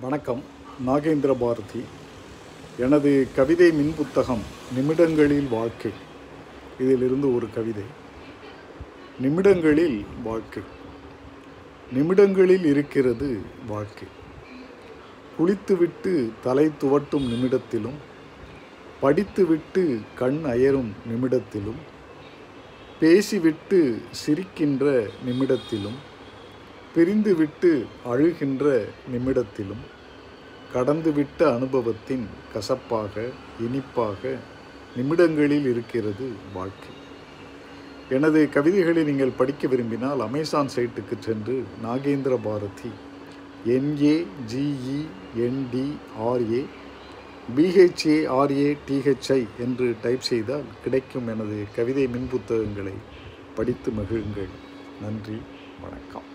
வணக்கம். நாகேந்திர பாரதி. எனது கவிதை மின் புத்தகம் நிமிடங்களில் வாழ்க்கை. இதிலிருந்து ஒரு கவிதை. நிமிடங்களில் வாழ்க்கை. நிமிடங்களில் இருக்கிறது வாழ்க்கை. குளித்துவிட்டு தலை துவட்டும் நிமிடத்திலும் படித்துவிட்டு கண் அயரும் நிமிடத்திலும் பேசிவிட்டு சிரிக்கின்ற நிமிடத்திலும் பிரிந்துவிட்டு அழுகின்ற நிமிடத்திலும் கடந்துவிட்ட அனுபவத்தின் கசப்பாக இனிப்பாக நிமிடங்களில் இருக்கிறது வாழ்க்கை. எனது கவிதைகளை நீங்கள் படிக்க விரும்பினால் அமேசான் சைட்டுக்கு சென்று Nagendra Bharathi N A G E N D R A B H A R A T H I என்று டைப் செய்தால் கிடைக்கும் எனது கவிதை மின் புத்தகங்களை படித்து மகிழுங்கள். நன்றி வணக்கம்.